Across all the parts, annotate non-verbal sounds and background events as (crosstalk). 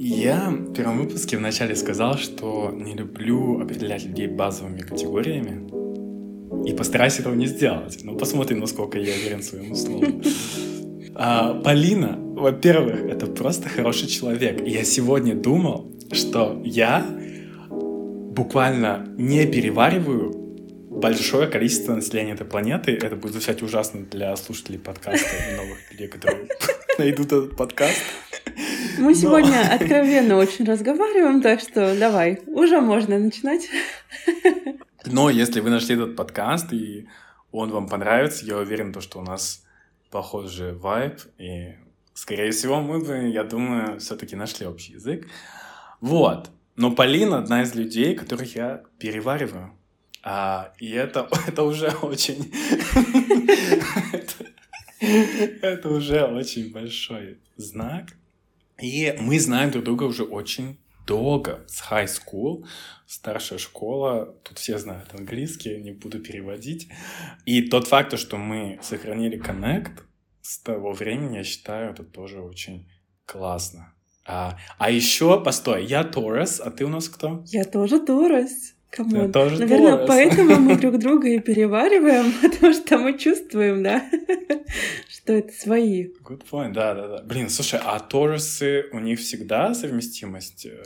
Я в первом выпуске вначале сказал, что не люблю определять людей базовыми категориями. И постараюсь этого не сделать. Но посмотрим, насколько я верен своему слову. А, Полина, во-первых, это просто хороший человек. И я сегодня думал, что я буквально не перевариваю большое количество населения этой планеты. Это будет звучать ужасно для слушателей подкаста и новых людей, которые (laughs) найдут этот подкаст. Мы сегодня откровенно очень разговариваем, так что давай, уже можно начинать. Но если вы нашли этот подкаст и он вам понравится, я уверен, то, что у нас похожий вайб, и, скорее всего, мы бы, я думаю, все-таки нашли общий язык. Вот. Но Полина одна из людей, которых я перевариваю. А, и это, (laughs) это уже очень... (laughs) Это уже очень большой знак. И мы знаем друг друга уже очень долго, с high school, старшая школа, тут все знают английский, не буду переводить. И тот факт, что мы сохранили connect с того времени, я считаю, это тоже очень классно. А, а еще, постой, я Taurus, а ты у нас кто? Я тоже Taurus. Come on. Тоже Наверное, Taurus. поэтому мы (laughs) друг друга и перевариваем, (laughs) потому что мы чувствуем, да, (laughs) что это свои. Good point, да, да, да. Блин, слушай, а Торресы, у них всегда совместимость э,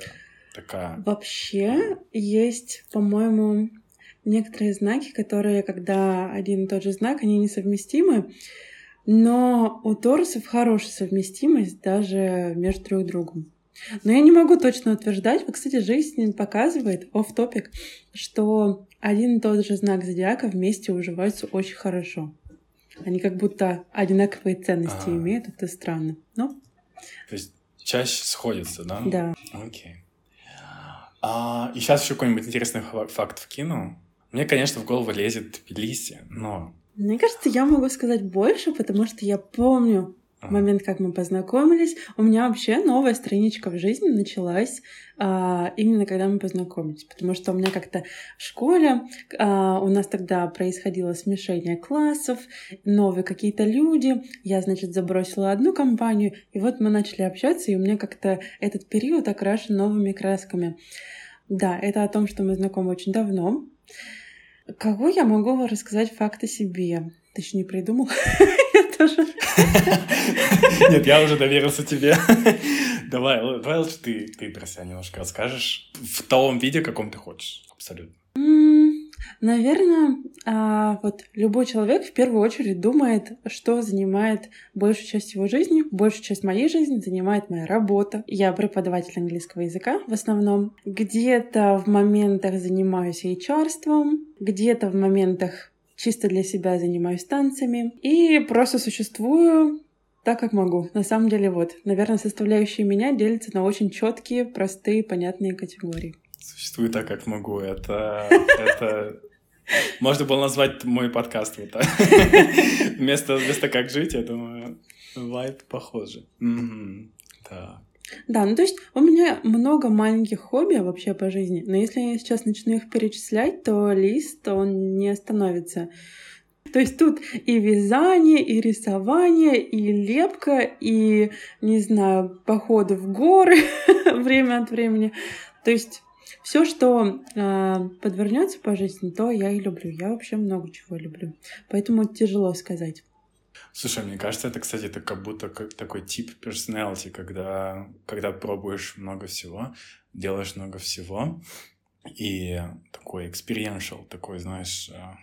такая? Вообще есть, по-моему, некоторые знаки, которые, когда один и тот же знак, они несовместимы, но у торусов хорошая совместимость даже между друг другом. Но я не могу точно утверждать. Вот, кстати, жизнь показывает, оф топик что один и тот же знак зодиака вместе уживаются очень хорошо. Они как будто одинаковые ценности а имеют, это странно. Но... То есть чаще сходятся, да? Да. Окей. А, и сейчас еще какой-нибудь интересный факт вкину. Мне, конечно, в голову лезет Тбилиси, но мне кажется, я могу сказать больше, потому что я помню момент, как мы познакомились. У меня вообще новая страничка в жизни началась а, именно когда мы познакомились, потому что у меня как-то в школе а, у нас тогда происходило смешение классов, новые какие-то люди. Я, значит, забросила одну компанию, и вот мы начали общаться, и у меня как-то этот период окрашен новыми красками. Да, это о том, что мы знакомы очень давно. Кого я могу рассказать факт о себе? Ты еще не придумал? (laughs) Тоже. (laughs) Нет, я уже доверился тебе. (laughs) Давай, давай лучше ты, ты про себя немножко расскажешь в том виде, каком ты хочешь. Абсолютно. Наверное, а, вот любой человек в первую очередь думает, что занимает большую часть его жизни. Большую часть моей жизни занимает моя работа. Я преподаватель английского языка в основном. Где-то в моментах занимаюсь HR-ством, где-то в моментах чисто для себя занимаюсь танцами. И просто существую так, как могу. На самом деле, вот, наверное, составляющие меня делятся на очень четкие, простые, понятные категории. Существую так, как могу. Это, это можно было назвать мой подкаст вот так. (laughs) вместо, вместо «Как жить», я думаю, вайп похожий. Да, ну то есть у меня много маленьких хобби вообще по жизни, но если я сейчас начну их перечислять, то лист, он не остановится. То есть тут и вязание, и рисование, и лепка, и, не знаю, походы в горы (laughs) время от времени. То есть все, что э, подвернется по жизни, то я и люблю. Я вообще много чего люблю. Поэтому тяжело сказать. Слушай, мне кажется, это, кстати, это как будто как такой тип персоналити, когда, когда пробуешь много всего, делаешь много всего, и такой experiential, такой, знаешь, uh,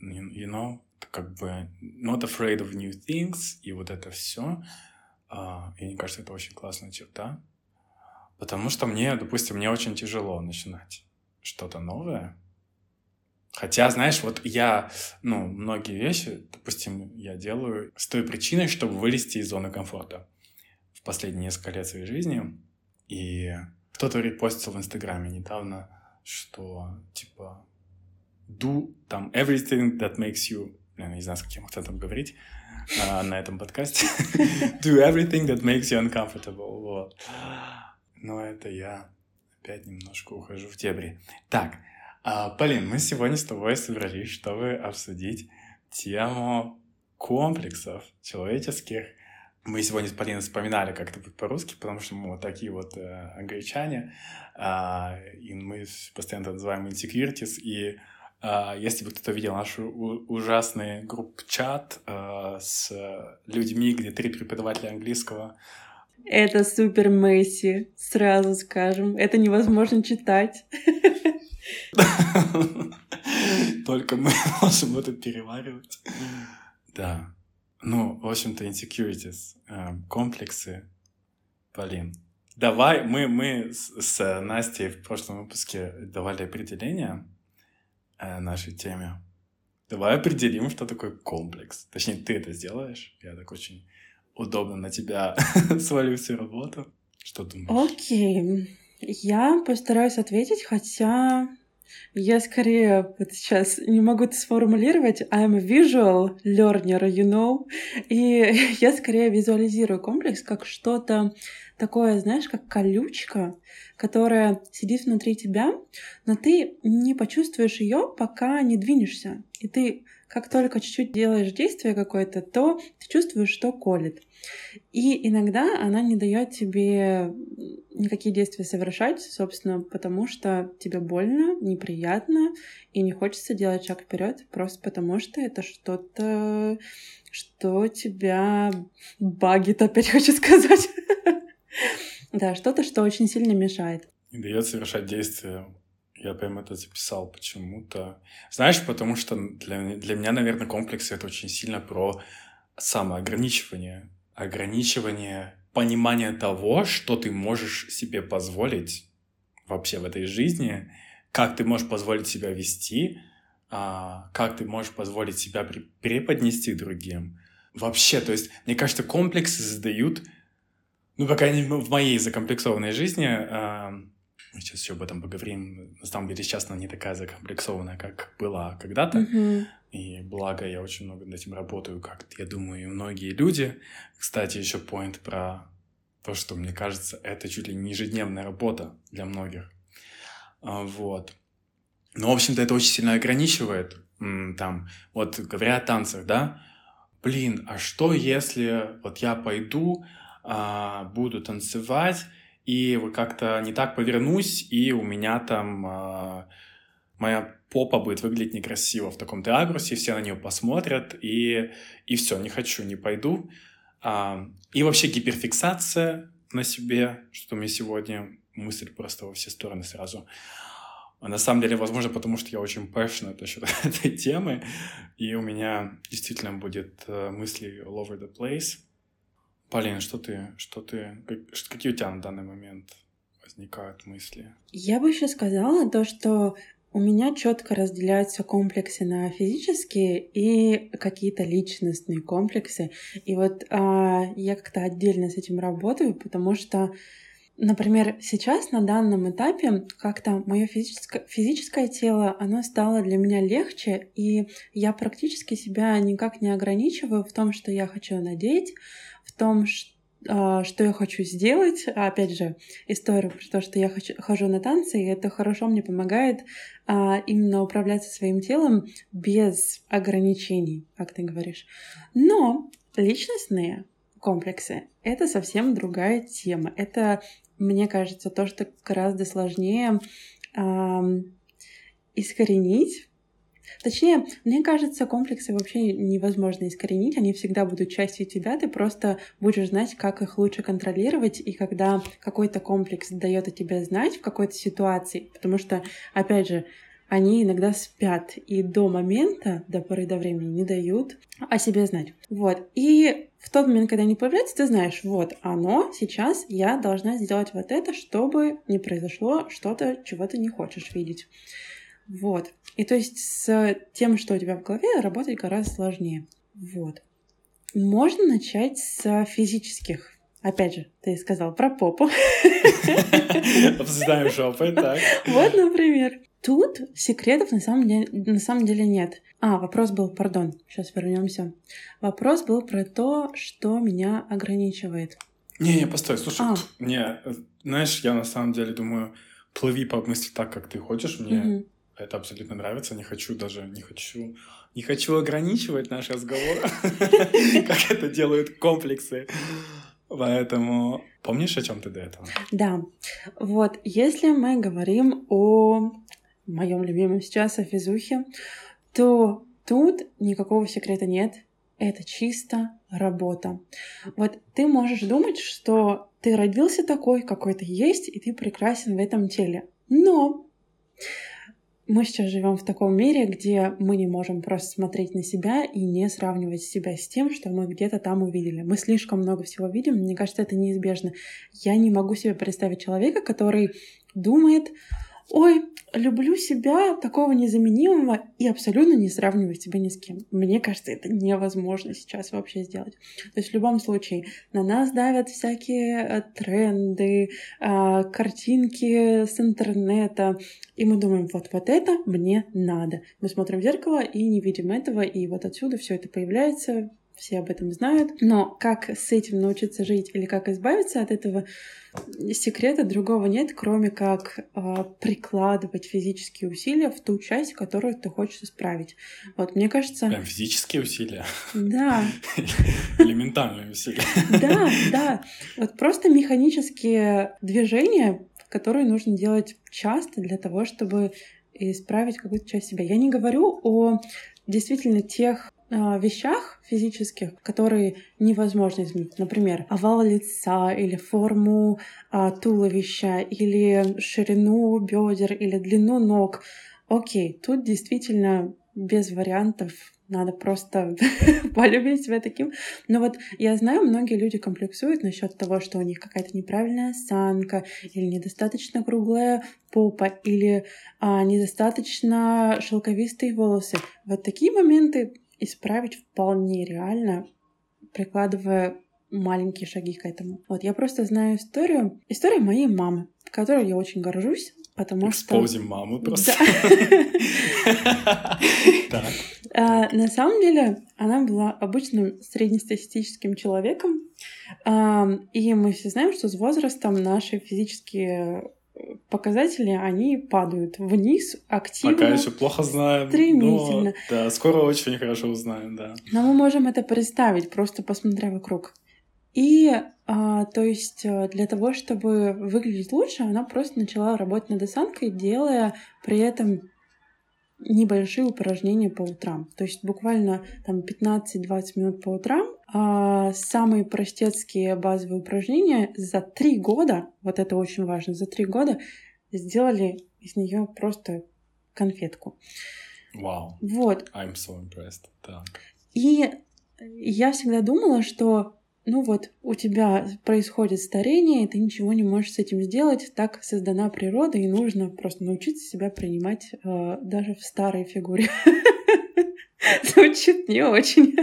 you know, как бы not afraid of new things, и вот это все. Uh, и мне кажется, это очень классная черта. Потому что мне, допустим, мне очень тяжело начинать что-то новое. Хотя, знаешь, вот я, ну, многие вещи, допустим, я делаю с той причиной, чтобы вылезти из зоны комфорта в последние несколько лет своей жизни. И кто-то репостил в Инстаграме недавно, что, типа, do там everything that makes you, я не знаю, с каким акцентом говорить, а, на этом подкасте, (laughs) do everything that makes you uncomfortable, вот. Но это я опять немножко ухожу в дебри. Так, а, Полин, мы сегодня с тобой собрались, чтобы обсудить тему комплексов человеческих, мы сегодня с Полиной вспоминали, как это будет по-русски, потому что мы вот такие вот э, англичане, э, и мы постоянно называем insecurities, и э, если бы кто-то видел наш ужасный групп-чат э, с людьми, где три преподавателя английского, это супер Месси, сразу скажем. Это невозможно читать. (laughs) Только мы (laughs) можем это переваривать. Да. Ну, в общем-то, insecurities, э, комплексы. Полин, давай, мы, мы с, с Настей в прошлом выпуске давали определение э, нашей теме. Давай определим, что такое комплекс. Точнее, ты это сделаешь. Я так очень удобно на тебя (laughs) свалю всю работу. Что думаешь? Окей. Я постараюсь ответить, хотя я скорее вот сейчас не могу это сформулировать. I'm a visual learner, you know. И (laughs) я скорее визуализирую комплекс как что-то такое, знаешь, как колючка, которая сидит внутри тебя, но ты не почувствуешь ее, пока не двинешься. И ты как только чуть-чуть делаешь действие какое-то, то ты чувствуешь, что колет. И иногда она не дает тебе никакие действия совершать, собственно, потому что тебе больно, неприятно, и не хочется делать шаг вперед, просто потому что это что-то, что тебя багит, опять хочу сказать. (laughs) Да, что-то, что очень сильно мешает. Не дает совершать действия я прям это записал почему-то. Знаешь, потому что для, для меня, наверное, комплексы это очень сильно про самоограничивание. Ограничивание, понимание того, что ты можешь себе позволить вообще в этой жизни, как ты можешь позволить себя вести, а, как ты можешь позволить себя преподнести другим. Вообще, то есть, мне кажется, комплексы создают, ну, по крайней в моей закомплексованной жизни, а, мы сейчас еще об этом поговорим. На самом деле сейчас она не такая закомплексованная, как была когда-то. Mm-hmm. И благо я очень много над этим работаю, как я думаю, и многие люди. Кстати, еще поинт про то, что мне кажется, это чуть ли не ежедневная работа для многих. А, вот. Но, в общем-то, это очень сильно ограничивает. Там, вот говоря о танцах, да, блин, а что если вот я пойду, а, буду танцевать, и как-то не так повернусь, и у меня там э, моя попа будет выглядеть некрасиво в таком ракурсе, все на нее посмотрят, и, и все, не хочу, не пойду. А, и вообще гиперфиксация на себе, что мне сегодня мысль просто во все стороны сразу. А на самом деле, возможно, потому что я очень passionate насчет (laughs) этой темы, и у меня действительно будет э, мысли all over the place. Полин, что ты, что ты, какие у тебя на данный момент возникают мысли? Я бы еще сказала то, что у меня четко разделяются комплексы на физические и какие-то личностные комплексы. И вот а, я как-то отдельно с этим работаю, потому что Например, сейчас на данном этапе как-то мое физическое, физическое тело, оно стало для меня легче, и я практически себя никак не ограничиваю в том, что я хочу надеть, в том, а, что я хочу сделать. А, опять же, история про то, что я хочу, хожу на танцы, и это хорошо мне помогает а, именно управляться своим телом без ограничений, как ты говоришь. Но личностные комплексы — это совсем другая тема. Это, мне кажется, то, что гораздо сложнее э, искоренить, Точнее, мне кажется, комплексы вообще невозможно искоренить, они всегда будут частью тебя, ты просто будешь знать, как их лучше контролировать, и когда какой-то комплекс дает о тебе знать в какой-то ситуации, потому что, опять же, они иногда спят и до момента, до поры до времени не дают о себе знать. Вот. И в тот момент, когда они появляются, ты знаешь, вот оно, сейчас я должна сделать вот это, чтобы не произошло что-то, чего ты не хочешь видеть. Вот. И то есть с тем, что у тебя в голове, работать гораздо сложнее. Вот. Можно начать с физических. Опять же, ты сказал про попу. Обсуждаем жопы, так. Вот, например. Тут секретов на самом, деле, на самом деле нет. А, вопрос был, пардон, сейчас вернемся. Вопрос был про то, что меня ограничивает. Не-не, постой, слушай, а. не, знаешь, я на самом деле думаю, плыви по мысли так, как ты хочешь, мне это абсолютно нравится. Не хочу даже, не хочу, не хочу ограничивать наш разговор, (laughs) как это делают комплексы. Поэтому помнишь, о чем ты до этого? Да. Вот, если мы говорим о моем любимом сейчас, о физухе, то тут никакого секрета нет. Это чисто работа. Вот ты можешь думать, что ты родился такой, какой ты есть, и ты прекрасен в этом теле. Но мы сейчас живем в таком мире, где мы не можем просто смотреть на себя и не сравнивать себя с тем, что мы где-то там увидели. Мы слишком много всего видим, мне кажется, это неизбежно. Я не могу себе представить человека, который думает, ой, люблю себя такого незаменимого и абсолютно не сравниваю себя ни с кем. Мне кажется, это невозможно сейчас вообще сделать. То есть в любом случае на нас давят всякие э, тренды, а, картинки с интернета, и мы думаем, вот, вот это мне надо. Мы смотрим в зеркало и не видим этого, и вот отсюда все это появляется, все об этом знают. Но как с этим научиться жить или как избавиться от этого, секрета другого нет, кроме как э, прикладывать физические усилия в ту часть, которую ты хочешь исправить. Вот, мне кажется... Прям физические усилия? Да. (laughs) Элементарные усилия. Да, да. Вот просто механические движения, которые нужно делать часто для того, чтобы исправить какую-то часть себя. Я не говорю о действительно тех вещах физических, которые невозможно изменить. Например, овал лица или форму а, туловища или ширину бедер или длину ног. Окей, тут действительно без вариантов надо просто (laughs) полюбить себя таким. Но вот я знаю, многие люди комплексуют насчет того, что у них какая-то неправильная осанка, или недостаточно круглая попа, или а, недостаточно шелковистые волосы. Вот такие моменты исправить вполне реально, прикладывая маленькие шаги к этому. Вот я просто знаю историю, историю моей мамы, которой я очень горжусь, потому Экспозим что... маму просто. (laughs) А, на самом деле, она была обычным среднестатистическим человеком, и мы все знаем, что с возрастом наши физические показатели, они падают вниз активно. Пока еще плохо знаем. Стремительно. Но, да, скоро очень хорошо узнаем, да. Но мы можем это представить, просто посмотря вокруг. И, а, то есть, э, для того, чтобы выглядеть лучше, она просто начала работать над осанкой, делая при этом небольшие упражнения по утрам. То есть буквально там 15-20 минут по утрам. А самые простецкие базовые упражнения за три года, вот это очень важно, за три года сделали из нее просто конфетку. Вау. Wow. Вот. I'm so impressed. Так. И я всегда думала, что ну вот, у тебя происходит старение, и ты ничего не можешь с этим сделать, так создана природа, и нужно просто научиться себя принимать э, даже в старой фигуре. (laughs) (laughs) Звучит не очень.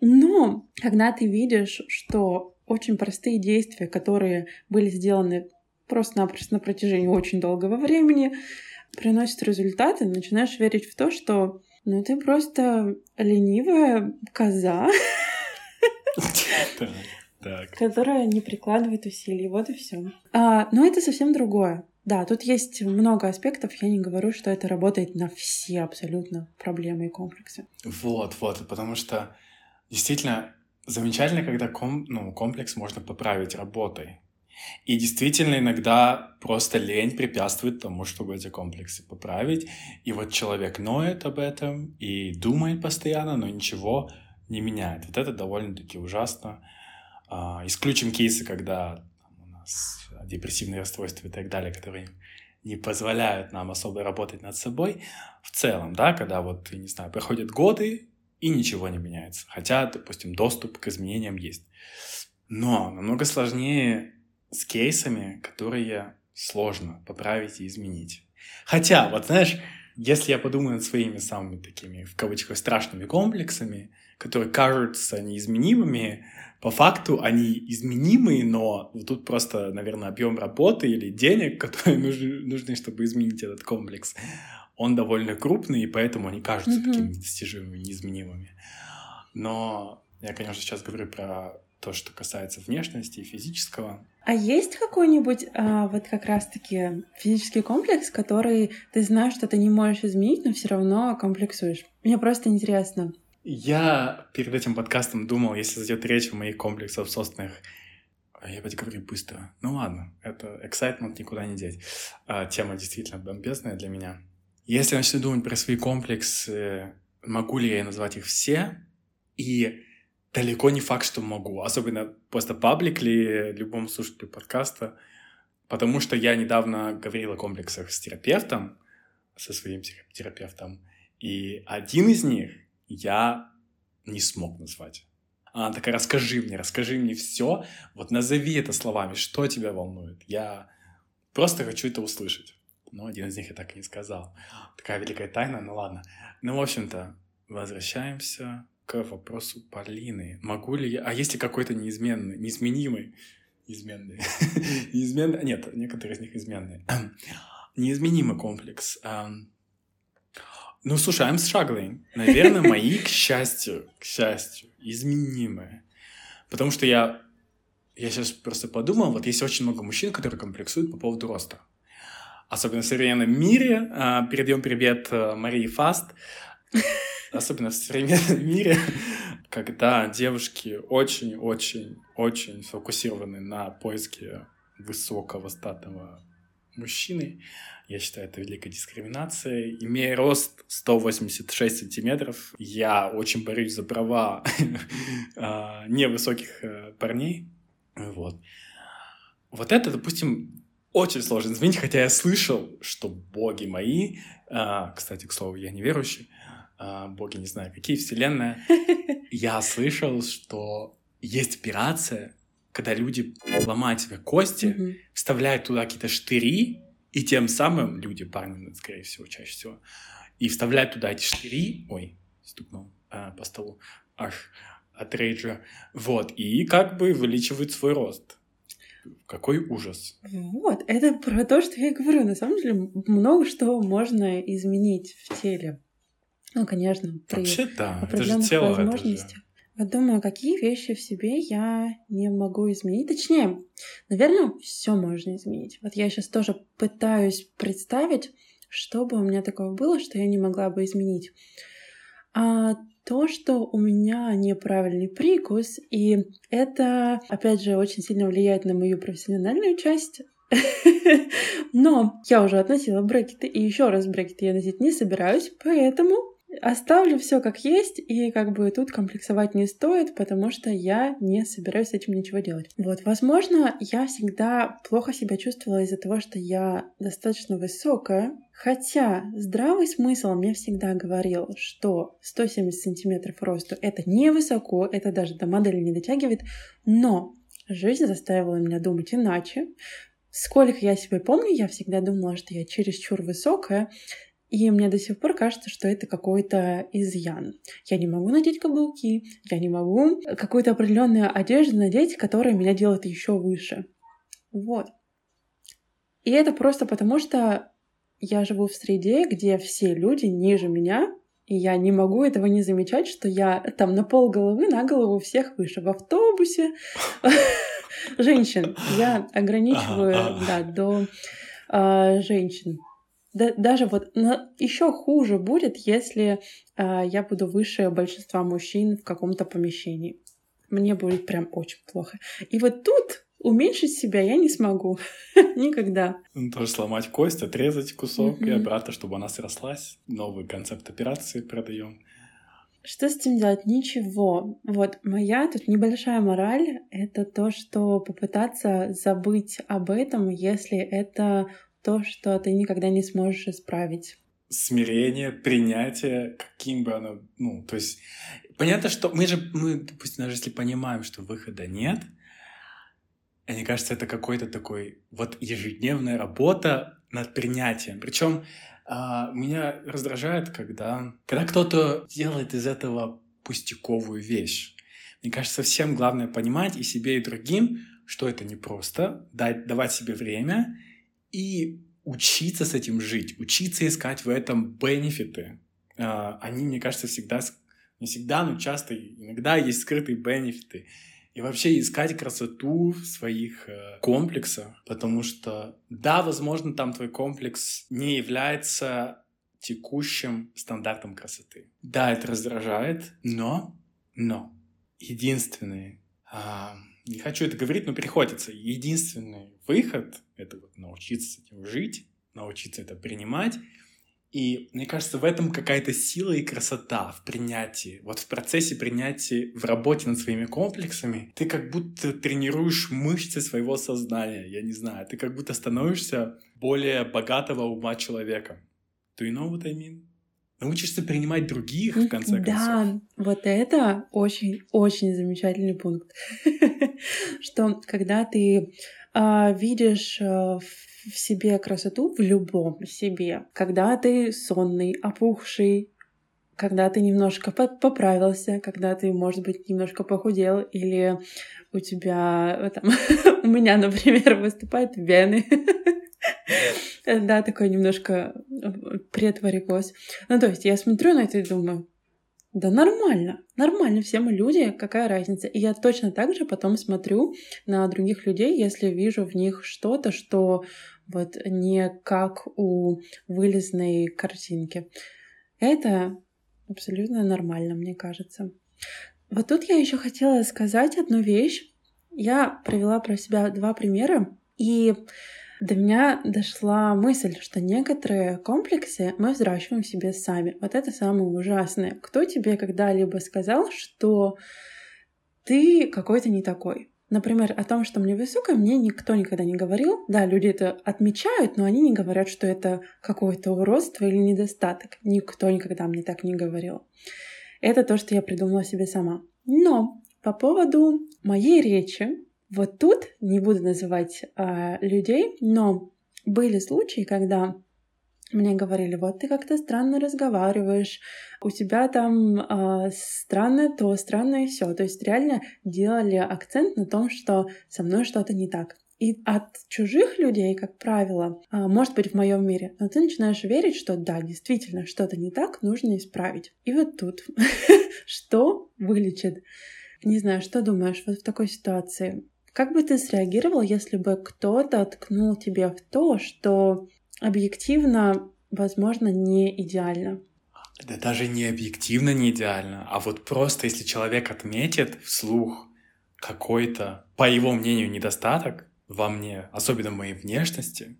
Но когда ты видишь, что очень простые действия, которые были сделаны просто-напросто на протяжении очень долгого времени, приносят результаты, начинаешь верить в то, что ну ты просто ленивая коза, которая не прикладывает усилий. Вот и все. А, но это совсем другое. Да, тут есть много аспектов. Я не говорю, что это работает на все абсолютно проблемы и комплексы. Вот, вот, потому что действительно замечательно, когда ком, ну, комплекс можно поправить работой. И действительно иногда просто лень препятствует тому, чтобы эти комплексы поправить. И вот человек ноет об этом и думает постоянно, но ничего не меняет. Вот это довольно-таки ужасно. А, исключим кейсы, когда нас депрессивные расстройства и так далее, которые не позволяют нам особо работать над собой. В целом, да, когда вот, не знаю, проходят годы и ничего не меняется. Хотя, допустим, доступ к изменениям есть. Но намного сложнее с кейсами, которые сложно поправить и изменить. Хотя, вот знаешь, если я подумаю над своими самыми такими, в кавычках, страшными комплексами, которые кажутся неизменимыми, по факту они изменимые, но тут просто, наверное, объем работы или денег, (laughs) которые нужны, нужны чтобы изменить этот комплекс, он довольно крупный, и поэтому они кажутся mm-hmm. такими недостижимыми, неизменимыми. Но я, конечно, сейчас говорю про то, что касается внешности и физического. А есть какой-нибудь а, вот как раз-таки физический комплекс, который ты знаешь, что ты не можешь изменить, но все равно комплексуешь? Мне просто интересно. Я перед этим подкастом думал, если зайдет речь о моих комплексах собственных, а я опять говорю быстро. Ну ладно, это excitement никуда не деть. А, тема действительно бомбезная для меня. Если я начну думать про свои комплексы, могу ли я назвать их все? И далеко не факт, что могу. Особенно просто паблик ли любому слушателю подкаста. Потому что я недавно говорил о комплексах с терапевтом, со своим терапевтом. И один из них я не смог назвать. Она такая, расскажи мне, расскажи мне все. Вот назови это словами, что тебя волнует. Я просто хочу это услышать. Но один из них я так и не сказал. Такая великая тайна, ну ладно. Ну, в общем-то, возвращаемся к вопросу Полины. Могу ли я... А есть ли какой-то неизменный, неизменимый, неизменный, (laughs) неизменный... Нет, некоторые из них изменные. (clears throat) Неизменимый комплекс. Ну, слушай, I'm struggling. Наверное, мои, к счастью, к счастью, изменимые. Потому что я, я сейчас просто подумал, вот есть очень много мужчин, которые комплексуют по поводу роста. Особенно в современном мире. А, передаем привет э, Марии Фаст особенно в современном мире, когда девушки очень-очень-очень сфокусированы на поиске высокого статного мужчины. Я считаю, это великая дискриминация. Имея рост 186 сантиметров, я очень борюсь за права (laughs) а, невысоких э, парней. Вот. Вот это, допустим, очень сложно изменить, хотя я слышал, что боги мои, а, кстати, к слову, я неверующий, а, боги, не знаю, какие, вселенная, (laughs) я слышал, что есть операция, когда люди ломают себе кости, вставляют туда какие-то штыри, и тем самым люди, парни, скорее всего, чаще всего, и вставляют туда эти штыри, ой, стукнул а, по столу, аж от рейджа, вот, и как бы увеличивают свой рост. Какой ужас. Вот, это про то, что я говорю. На самом деле много что можно изменить в теле. Ну, конечно, при Вообще, да. определенных тело, возможностях. Я думаю, какие вещи в себе я не могу изменить. Точнее, наверное, все можно изменить. Вот я сейчас тоже пытаюсь представить, что бы у меня такого было, что я не могла бы изменить. А то, что у меня неправильный прикус, и это, опять же, очень сильно влияет на мою профессиональную часть. (laughs) Но я уже относила брекеты, и еще раз брекеты я носить не собираюсь, поэтому Оставлю все как есть, и как бы тут комплексовать не стоит, потому что я не собираюсь с этим ничего делать. Вот, возможно, я всегда плохо себя чувствовала из-за того, что я достаточно высокая, хотя здравый смысл мне всегда говорил, что 170 сантиметров росту — это не высоко, это даже до модели не дотягивает, но жизнь заставила меня думать иначе. Сколько я себя помню, я всегда думала, что я чересчур высокая, и мне до сих пор кажется, что это какой-то изъян. Я не могу надеть каблуки, я не могу какую-то определенную одежду надеть, которая меня делает еще выше. Вот. И это просто потому, что я живу в среде, где все люди ниже меня, и я не могу этого не замечать, что я там на пол головы, на голову всех выше. В автобусе (laughs) женщин. Я ограничиваю, да, до а, женщин да, даже вот еще хуже будет, если э, я буду выше большинства мужчин в каком-то помещении. Мне будет прям очень плохо. И вот тут уменьшить себя я не смогу. (laughs) Никогда. Ну, тоже сломать кость, отрезать кусок mm-hmm. и обратно, чтобы она срослась. Новый концепт операции продаем. Что с этим делать? Ничего. Вот моя тут небольшая мораль — это то, что попытаться забыть об этом, если это то, что ты никогда не сможешь исправить. Смирение, принятие, каким бы оно, ну, то есть, понятно, что мы же, мы, допустим, даже если понимаем, что выхода нет, мне кажется, это какой-то такой вот ежедневная работа над принятием. Причем а, меня раздражает, когда, когда кто-то делает из этого пустяковую вещь. Мне кажется, совсем главное понимать и себе, и другим, что это непросто, дать, давать себе время и учиться с этим жить, учиться искать в этом бенефиты. А, они, мне кажется, всегда, не всегда, но часто, иногда есть скрытые бенефиты. и вообще искать красоту в своих э, комплексах, потому что, да, возможно, там твой комплекс не является текущим стандартом красоты. Да, это раздражает, но, но, единственный, а, не хочу это говорить, но приходится, единственный выход — это вот научиться с этим жить, научиться это принимать, и мне кажется, в этом какая-то сила и красота в принятии. Вот в процессе принятия, в работе над своими комплексами, ты как будто тренируешь мышцы своего сознания, я не знаю, ты как будто становишься более богатого ума человека. Do you know what I mean? Научишься принимать других, в конце концов. Да, вот это очень-очень замечательный пункт. (laughs) Что когда ты а, видишь а, в себе красоту, в любом себе, когда ты сонный, опухший, когда ты немножко поправился, когда ты, может быть, немножко похудел, или у тебя там, (laughs) у меня, например, выступают вены, (laughs) (laughs) да, такой немножко э, предварикоз. Ну, то есть я смотрю на это и думаю, да нормально, нормально, все мы люди, какая разница. И я точно так же потом смотрю на других людей, если вижу в них что-то, что вот не как у вылезной картинки. Это абсолютно нормально, мне кажется. Вот тут я еще хотела сказать одну вещь. Я провела про себя два примера, и до меня дошла мысль, что некоторые комплексы мы взращиваем в себе сами. Вот это самое ужасное. Кто тебе когда-либо сказал, что ты какой-то не такой? Например, о том, что мне высокая, мне никто никогда не говорил. Да, люди это отмечают, но они не говорят, что это какое-то уродство или недостаток. Никто никогда мне так не говорил. Это то, что я придумала себе сама. Но по поводу моей речи, вот тут не буду называть э, людей, но были случаи, когда мне говорили, вот ты как-то странно разговариваешь, у тебя там э, странное то, странное все. То есть реально делали акцент на том, что со мной что-то не так. И от чужих людей, как правило, а, может быть в моем мире, но ты начинаешь верить, что да, действительно, что-то не так, нужно исправить. И вот тут (laughs) что вылечит? Не знаю, что думаешь вот в такой ситуации? Как бы ты среагировал, если бы кто-то ткнул тебе в то, что объективно, возможно, не идеально. Да даже не объективно не идеально, а вот просто если человек отметит вслух какой-то, по его мнению, недостаток во мне, особенно в моей внешности,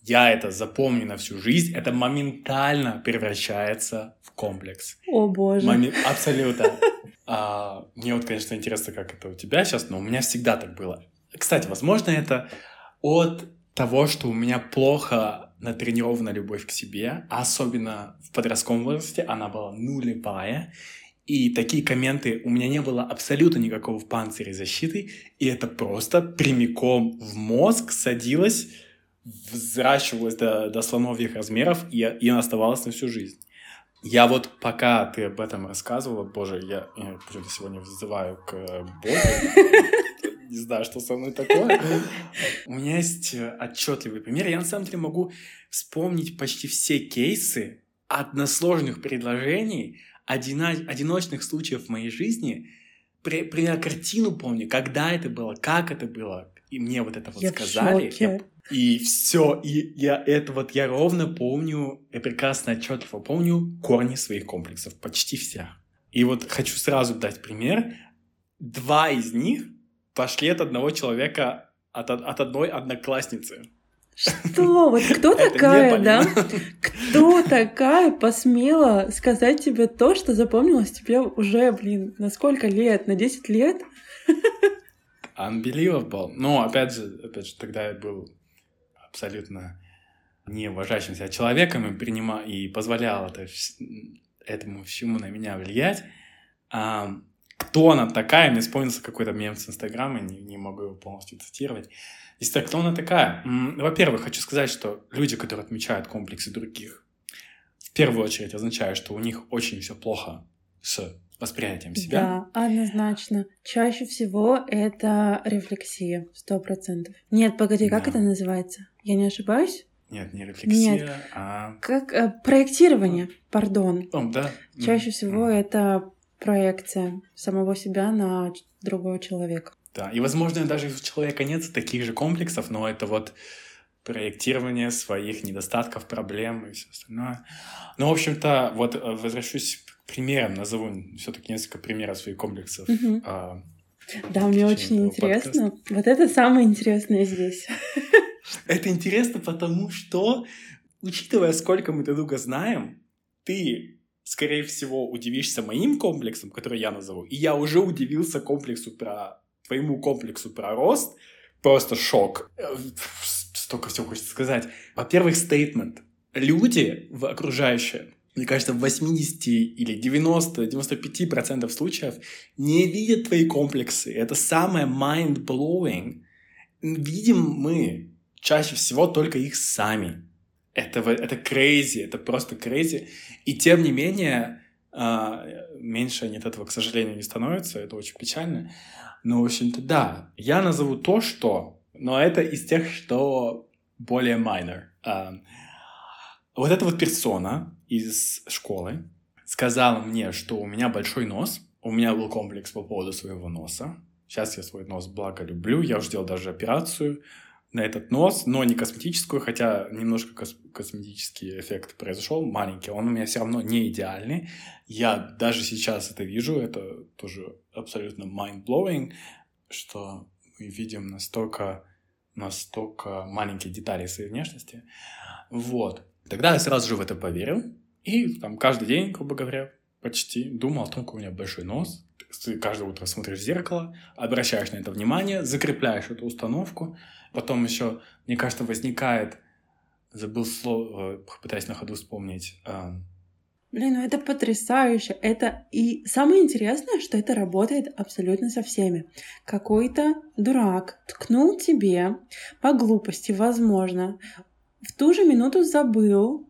я это запомню на всю жизнь, это моментально превращается в комплекс. О боже. Моми... Абсолютно. А, мне вот, конечно, интересно, как это у тебя сейчас, но у меня всегда так было. Кстати, возможно, это от того, что у меня плохо натренирована любовь к себе, а особенно в подростковом возрасте она была нулевая, и такие комменты у меня не было абсолютно никакого панциря защиты, и это просто прямиком в мозг садилось, взращивалось до, до слоновьих размеров, и, и она оставалась на всю жизнь. Я вот пока ты об этом рассказывала, боже, я, я почему-то сегодня вызываю к Богу, не знаю, что со мной такое. У меня есть э, отчетливый пример. Я на самом деле могу вспомнить почти все кейсы односложных предложений, одиночных случаев в моей жизни. Пример картину помню, когда это было, как это было. И мне вот это вот я сказали. Я, и все, и я это вот я ровно помню, я прекрасно отчетливо помню корни своих комплексов, почти всех. И вот хочу сразу дать пример. Два из них пошли от одного человека, от, от одной одноклассницы. Что? Вот кто такая, да? Кто такая посмела сказать тебе то, что запомнилось тебе уже, блин, на сколько лет? На 10 лет? Unbelievable. Но, опять же, опять же, тогда я был абсолютно не уважающим себя человеком и, принимал, и позволял это, этому всему на меня влиять. А, кто она такая, мне вспомнился какой-то мем с Инстаграма, не, не могу его полностью цитировать. Если так, кто она такая? Во-первых, хочу сказать, что люди, которые отмечают комплексы других, в первую очередь означает, что у них очень все плохо с восприятием себя. Да, однозначно. Чаще всего это рефлексия, сто процентов. Нет, погоди, как да. это называется? Я не ошибаюсь? Нет, не рефлексия, Нет. а... Как э, проектирование, пардон. О, да. Чаще всего mm. это проекция самого себя на другого человека. Да, и, возможно, даже у человека нет таких же комплексов, но это вот проектирование своих недостатков, проблем и все остальное. Ну, в общем-то, вот э, возвращусь к примерам, назову все-таки несколько примеров своих комплексов. Угу. А, да, мне очень интересно. Подкаста. Вот это самое интересное здесь. (laughs) Это интересно, потому что, учитывая, сколько мы друг друга знаем, ты, скорее всего, удивишься моим комплексом, который я назову, и я уже удивился комплексу про твоему комплексу про рост. Просто шок. Столько всего хочется сказать. Во-первых, стейтмент. Люди в окружающие мне кажется, в 80 или 90-95% случаев не видят твои комплексы. Это самое mind-blowing. Видим мы чаще всего только их сами. Это, это crazy, это просто crazy. И тем не менее, а, меньше они от этого, к сожалению, не становятся. Это очень печально. Но, в общем-то, да. Я назову то, что... Но это из тех, что более minor. А, вот эта вот персона из школы сказала мне, что у меня большой нос. У меня был комплекс по поводу своего носа. Сейчас я свой нос благо люблю. Я уже делал даже операцию на этот нос, но не косметическую, хотя немножко кос косметический эффект произошел, маленький. Он у меня все равно не идеальный. Я даже сейчас это вижу, это тоже абсолютно mind-blowing, что мы видим настолько, настолько маленькие детали своей внешности. Вот. Тогда я сразу же в это поверил. И там каждый день, грубо говоря, почти думал о том, какой у меня большой нос. Ты каждое утро смотришь в зеркало, обращаешь на это внимание, закрепляешь эту установку. Потом еще, мне кажется, возникает, забыл слово, пытаясь на ходу вспомнить. Блин, ну это потрясающе. Это и самое интересное, что это работает абсолютно со всеми. Какой-то дурак ткнул тебе по глупости, возможно, в ту же минуту забыл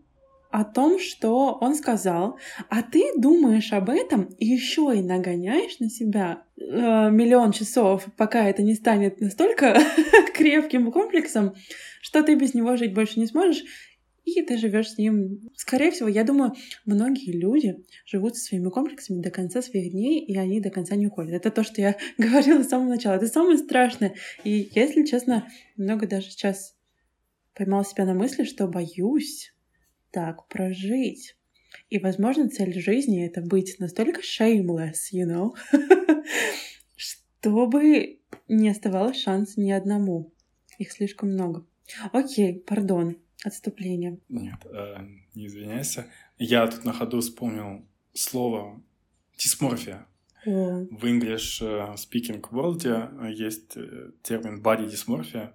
о том, что он сказал, а ты думаешь об этом и еще и нагоняешь на себя э, миллион часов, пока это не станет настолько (laughs) крепким комплексом, что ты без него жить больше не сможешь, и ты живешь с ним. Скорее всего, я думаю, многие люди живут со своими комплексами до конца своих дней, и они до конца не уходят. Это то, что я (laughs) говорила с самого начала. Это самое страшное. И, если честно, много даже сейчас поймала себя на мысли, что боюсь так прожить. И, возможно, цель жизни — это быть настолько shameless, you know, (laughs) чтобы не оставалось шанса ни одному. Их слишком много. Окей, пардон, отступление. Нет, э, не извиняйся. Я тут на ходу вспомнил слово дисморфия. О. В English э, Speaking World есть э, термин body dysmorphia.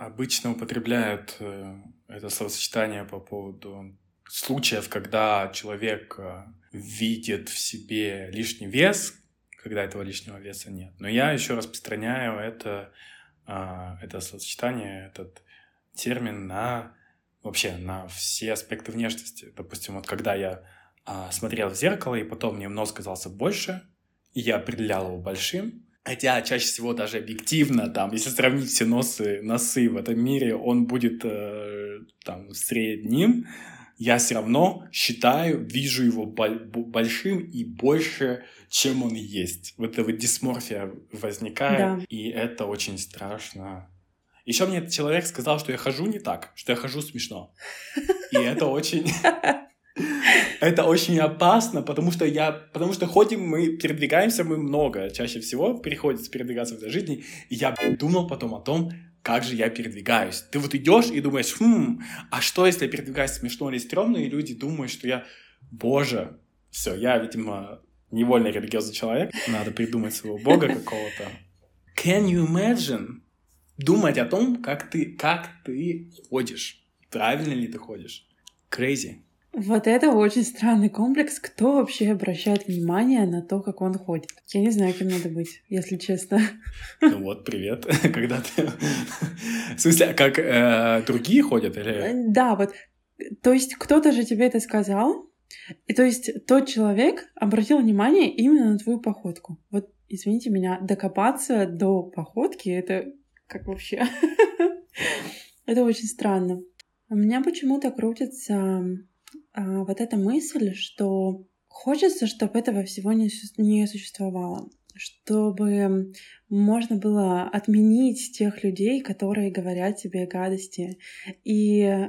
Обычно употребляют э, это словосочетание по поводу случаев, когда человек э, видит в себе лишний вес, когда этого лишнего веса нет. Но я еще распространяю это, а, это словосочетание, этот термин на вообще на все аспекты внешности. Допустим, вот когда я а, смотрел в зеркало, и потом мне нос казался больше, и я определял его большим, Хотя чаще всего даже объективно, там, если сравнить все носы, носы в этом мире, он будет э, там средним, я все равно считаю, вижу его большим и больше, чем он есть. Вот эта вот дисморфия возникает, да. и это очень страшно. Еще мне этот человек сказал, что я хожу не так, что я хожу смешно. И это очень... (laughs) Это очень опасно, потому что я, потому что ходим мы, передвигаемся мы много, чаще всего приходится передвигаться в этой жизни, и я думал потом о том, как же я передвигаюсь. Ты вот идешь и думаешь, хм, а что, если я передвигаюсь смешно или стрёмно, и люди думают, что я, боже, все, я, видимо, невольно религиозный человек, надо придумать своего бога какого-то. Can you imagine? Думать о том, как ты, как ты ходишь. Правильно ли ты ходишь. Crazy. Вот это очень странный комплекс. Кто вообще обращает внимание на то, как он ходит? Я не знаю, кем надо быть, если честно. Ну вот, привет. (laughs) Когда ты... (laughs) В смысле, как э, другие ходят? Или... Э, да, вот. То есть кто-то же тебе это сказал, и то есть тот человек обратил внимание именно на твою походку. Вот, извините меня, докопаться до походки — это как вообще? (laughs) это очень странно. У меня почему-то крутится а, вот эта мысль, что хочется, чтобы этого всего не, не существовало. чтобы можно было отменить тех людей, которые говорят тебе гадости. И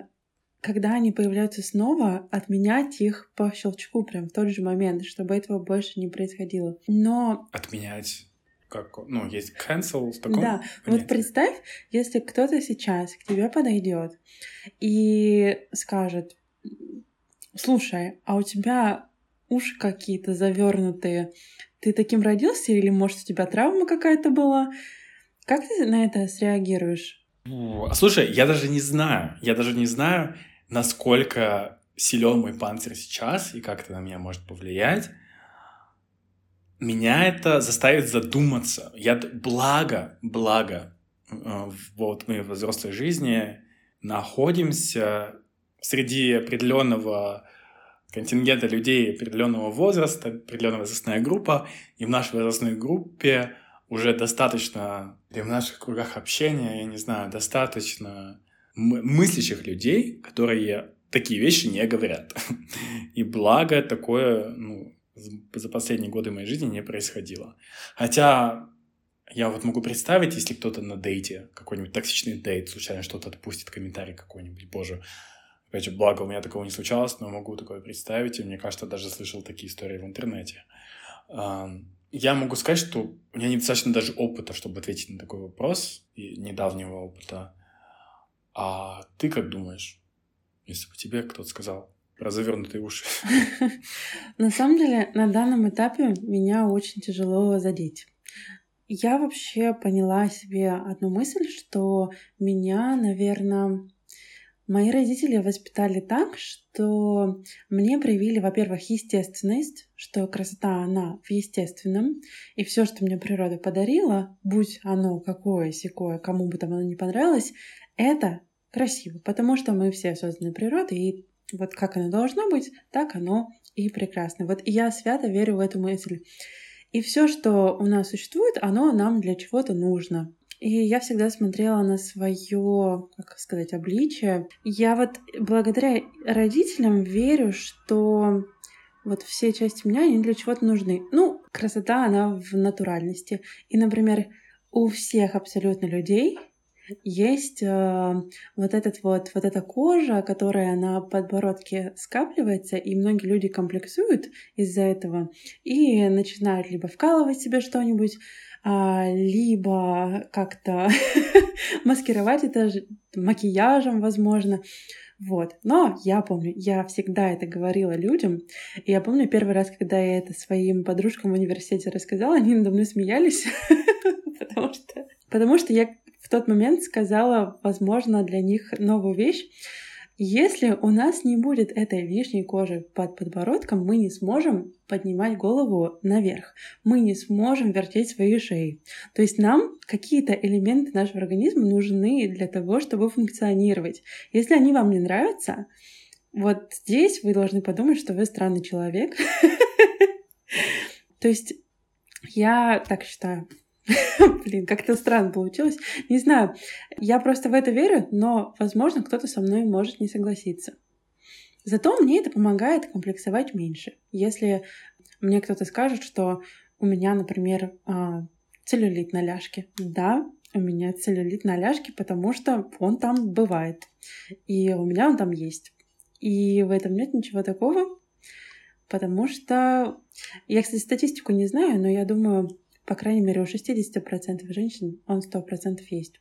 когда они появляются снова, отменять их по щелчку прям в тот же момент, чтобы этого больше не происходило. Но... Отменять как, ну, есть cancel в таком Да, понятии. вот представь, если кто-то сейчас к тебе подойдет и скажет, слушай, а у тебя уши какие-то завернутые, ты таким родился или, может, у тебя травма какая-то была? Как ты на это среагируешь? Слушай, я даже не знаю, я даже не знаю, насколько силен мой панцирь сейчас и как это на меня может повлиять, меня это заставит задуматься. Я благо, благо, э, вот мы в взрослой жизни находимся среди определенного контингента людей определенного возраста, определенная возрастная группа, и в нашей возрастной группе уже достаточно, или в наших кругах общения, я не знаю, достаточно мыслящих людей, которые такие вещи не говорят. (laughs) И благо такое ну, за последние годы моей жизни не происходило. Хотя я вот могу представить, если кто-то на дейте, какой-нибудь токсичный дейт, случайно что-то отпустит, комментарий какой-нибудь, боже, опять же, благо у меня такого не случалось, но могу такое представить, и мне кажется, даже слышал такие истории в интернете. Я могу сказать, что у меня недостаточно даже опыта, чтобы ответить на такой вопрос, и недавнего опыта. А ты как думаешь, если бы тебе кто-то сказал про завернутые уши? (laughs) На самом деле, на данном этапе меня очень тяжело задеть. Я вообще поняла себе одну мысль, что меня, наверное, мои родители воспитали так, что мне проявили, во-первых, естественность, что красота, она в естественном, и все, что мне природа подарила, будь оно какое секое, кому бы там оно не понравилось, это красиво, потому что мы все созданы природой, и вот как оно должно быть, так оно и прекрасно. Вот я свято верю в эту мысль. И все, что у нас существует, оно нам для чего-то нужно. И я всегда смотрела на свое, как сказать, обличие. Я вот благодаря родителям верю, что вот все части меня, они для чего-то нужны. Ну, красота, она в натуральности. И, например, у всех абсолютно людей есть э, вот этот вот, вот эта кожа, которая на подбородке скапливается, и многие люди комплексуют из-за этого и начинают либо вкалывать себе что-нибудь, либо как-то (laughs) маскировать это макияжем, возможно. Вот. Но я помню, я всегда это говорила людям. И я помню первый раз, когда я это своим подружкам в университете рассказала, они надо мной смеялись, (laughs) потому что, потому что я в тот момент сказала, возможно, для них новую вещь. Если у нас не будет этой лишней кожи под подбородком, мы не сможем поднимать голову наверх, мы не сможем вертеть свои шеи. То есть нам какие-то элементы нашего организма нужны для того, чтобы функционировать. Если они вам не нравятся, вот здесь вы должны подумать, что вы странный человек. (laughs) То есть я так считаю. (laughs) Блин, как-то странно получилось. Не знаю, я просто в это верю, но, возможно, кто-то со мной может не согласиться. Зато мне это помогает комплексовать меньше. Если мне кто-то скажет, что у меня, например, а, целлюлит на ляжке. Да, у меня целлюлит на ляжке, потому что он там бывает. И у меня он там есть. И в этом нет ничего такого, потому что... Я, кстати, статистику не знаю, но я думаю, по крайней мере, у 60% женщин он 100% есть.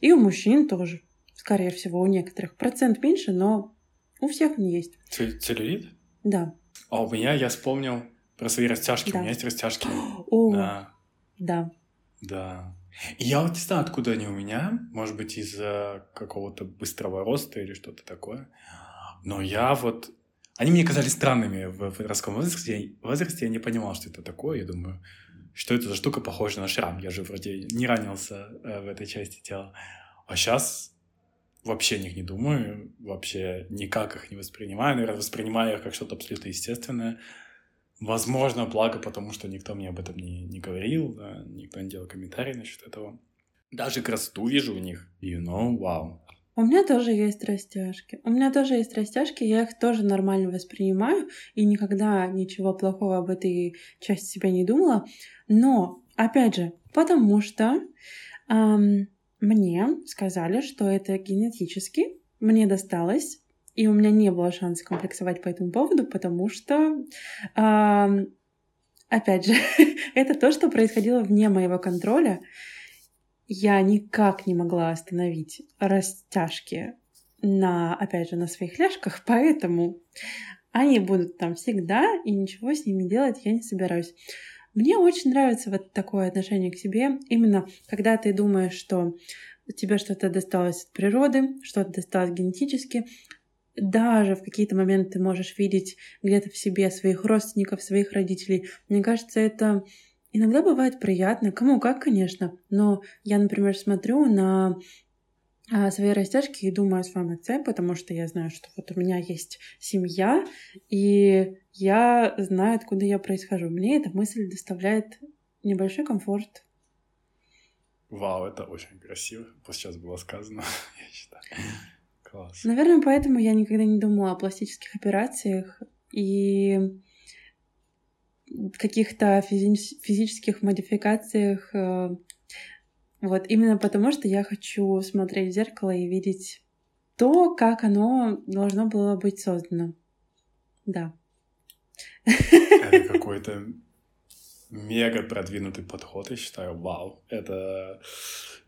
И у мужчин тоже. Скорее всего, у некоторых. Процент меньше, но у всех он есть. Целлюлит? Да. А у меня, я вспомнил про свои растяжки. Да. У меня есть растяжки. (gasps) О, да. Да. Да. И я вот не знаю, откуда они у меня. Может быть, из-за какого-то быстрого роста или что-то такое. Но я вот... Они мне казались странными в подростковом возрасте. возрасте я не понимал, что это такое. Я думаю, что это за штука похожа на шрам. Я же вроде не ранился э, в этой части тела. А сейчас вообще о них не думаю, вообще никак их не воспринимаю. Наверное, воспринимаю их как что-то абсолютно естественное. Возможно, благо, потому что никто мне об этом не, не говорил, да, никто не делал комментарий насчет этого. Даже красоту вижу в них. You know, вау. У меня тоже есть растяжки. У меня тоже есть растяжки, я их тоже нормально воспринимаю и никогда ничего плохого об этой части себя не думала. Но, опять же, потому что эм, мне сказали, что это генетически, мне досталось, и у меня не было шанса комплексовать по этому поводу, потому что, э, опять же, (laughs) это то, что происходило вне моего контроля я никак не могла остановить растяжки на, опять же, на своих ляжках, (laughs) поэтому они будут там всегда, и ничего с ними делать я не собираюсь. Мне очень нравится вот такое отношение к себе, именно когда ты думаешь, что тебе что-то досталось от природы, что-то досталось генетически, даже в какие-то моменты ты можешь видеть где-то в себе своих родственников, своих родителей. Мне кажется, это Иногда бывает приятно, кому как, конечно, но я, например, смотрю на а, свои растяжки и думаю о своем отце, потому что я знаю, что вот у меня есть семья, и я знаю, откуда я происхожу. Мне эта мысль доставляет небольшой комфорт. Вау, это очень красиво. Вот сейчас было сказано, (laughs) я считаю. Класс. Наверное, поэтому я никогда не думала о пластических операциях. И каких-то физи- физических модификациях. Э, вот именно потому, что я хочу смотреть в зеркало и видеть то, как оно должно было быть создано. Да. Это (laughs) какой-то мега продвинутый подход, я считаю. Вау. Это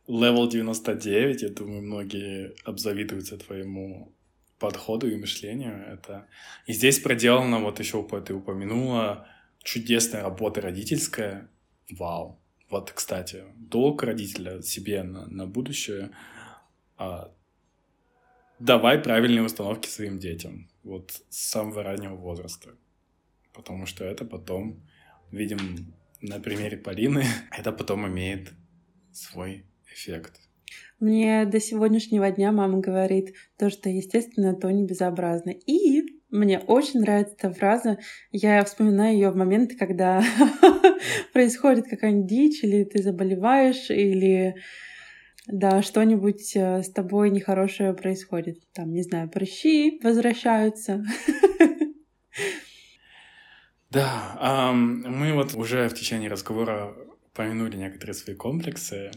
level 99. Я думаю, многие обзавидуются твоему подходу и мышлению. Это... И здесь проделано, вот еще ты упомянула, чудесная работа родительская. Вау. Вот, кстати, долг родителя себе на, на будущее. А, давай правильные установки своим детям. Вот с самого раннего возраста. Потому что это потом, видим на примере Полины, (laughs) это потом имеет свой эффект. Мне до сегодняшнего дня мама говорит, то, что естественно, то не безобразно. И мне очень нравится эта фраза. Я вспоминаю ее в моменты, когда (laughs) происходит какая-нибудь дичь, или ты заболеваешь, или да, что-нибудь э, с тобой нехорошее происходит. Там, не знаю, прыщи возвращаются. (laughs) Да, мы вот уже в течение разговора упомянули некоторые свои комплексы.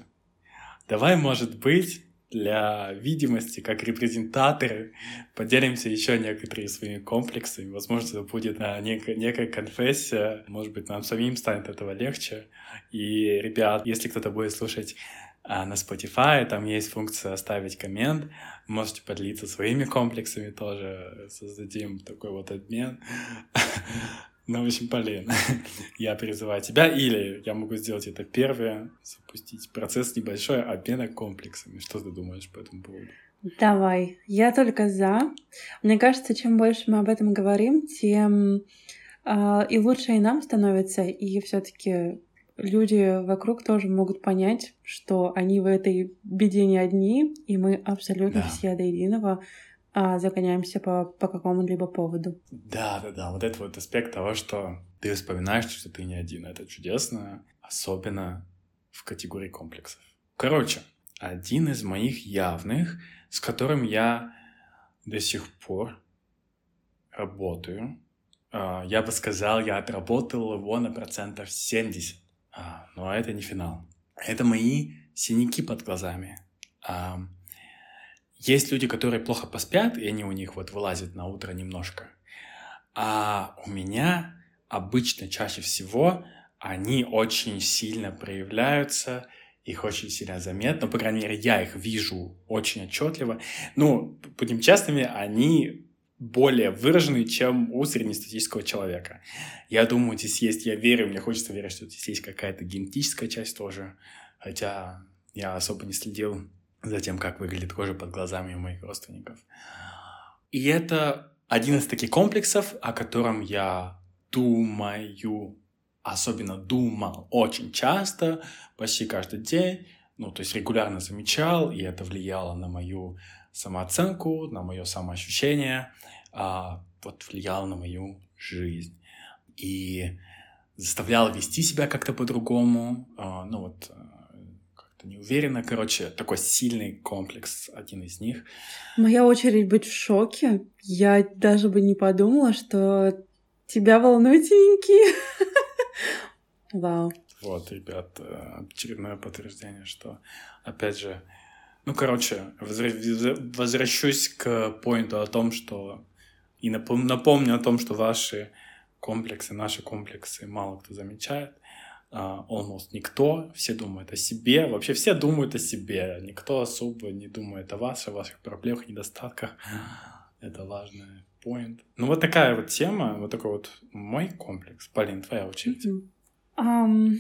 Давай, может быть, для видимости, как репрезентаторы, поделимся еще некоторыми своими комплексами. Возможно, это будет некая, некая конфессия. Может быть, нам самим станет этого легче. И, ребят, если кто-то будет слушать а, на Spotify, там есть функция оставить коммент. Можете поделиться своими комплексами тоже. Создадим такой вот обмен. Ну, в общем, Полин, (laughs) я призываю тебя, или я могу сделать это первое, запустить процесс небольшой обмена комплексами. Что ты думаешь по этому поводу? Давай, я только за. Мне кажется, чем больше мы об этом говорим, тем э, и лучше и нам становится, и все-таки люди вокруг тоже могут понять, что они в этой беде не одни, и мы абсолютно да. все до единого а, загоняемся по, по какому-либо поводу. Да, да, да. Вот это вот аспект того, что ты вспоминаешь, что ты не один. Это чудесно, особенно в категории комплексов. Короче, один из моих явных, с которым я до сих пор работаю, а, я бы сказал, я отработал его на процентов 70. А, но это не финал. Это мои синяки под глазами. Есть люди, которые плохо поспят, и они у них вот вылазят на утро немножко. А у меня обычно чаще всего они очень сильно проявляются, их очень сильно заметно, по крайней мере, я их вижу очень отчетливо. Ну, будем честными, они более выражены, чем у среднестатистического человека. Я думаю, здесь есть, я верю, мне хочется верить, что здесь есть какая-то генетическая часть тоже, хотя я особо не следил за тем, как выглядит кожа под глазами моих родственников. И это один из таких комплексов, о котором я думаю, особенно думал очень часто, почти каждый день, ну, то есть регулярно замечал, и это влияло на мою самооценку, на мое самоощущение, а, вот влияло на мою жизнь. И заставлял вести себя как-то по-другому, а, ну вот чем-то не уверена. Короче, такой сильный комплекс, один из них. Моя очередь быть в шоке. Я даже бы не подумала, что тебя волнуют синяки. (laughs) Вау. Вот, ребят, э, очередное подтверждение, что, опять же, ну, короче, возвращусь к поинту о том, что и напомню о том, что ваши комплексы, наши комплексы мало кто замечает. Almost никто, все думают о себе, вообще все думают о себе, никто особо не думает о вас, о ваших проблемах, недостатках. (gasps) Это важный поинт. Ну вот такая вот тема, вот такой вот мой комплекс. Полин, твоя очередь. Mm-hmm. Um...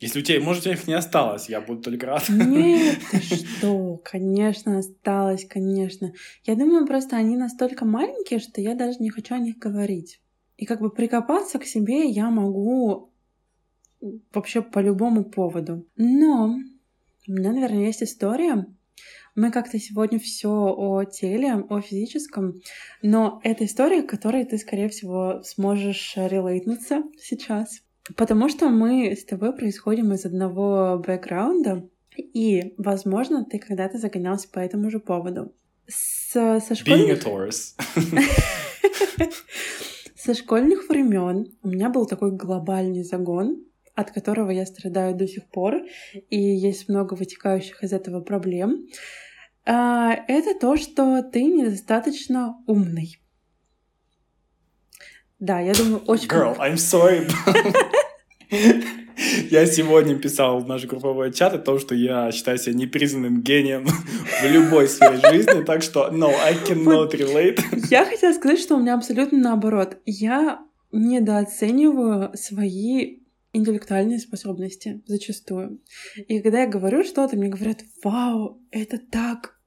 Если у тебя, может, у тебя их не осталось, я буду только рад. Нет, (laughs) что? Конечно, осталось, конечно. Я думаю, просто они настолько маленькие, что я даже не хочу о них говорить. И как бы прикопаться к себе я могу вообще по любому поводу. Но у меня, наверное, есть история. Мы как-то сегодня все о теле, о физическом, но это история, к которой ты, скорее всего, сможешь релейтнуться сейчас. Потому что мы с тобой происходим из одного бэкграунда, и, возможно, ты когда-то загонялся по этому же поводу. С, со школьных... (laughs) Со школьных времен у меня был такой глобальный загон, от которого я страдаю до сих пор, и есть много вытекающих из этого проблем. А, это то, что ты недостаточно умный. Да, я думаю, очень... Girl, I'm sorry. (laughs) Я сегодня писал в наш групповой чат о том, что я считаю себя непризнанным гением в любой сфере жизни, так что no, I cannot relate. Я хотела сказать, что у меня абсолютно наоборот. Я недооцениваю свои интеллектуальные способности зачастую. И когда я говорю что-то, мне говорят, вау, это так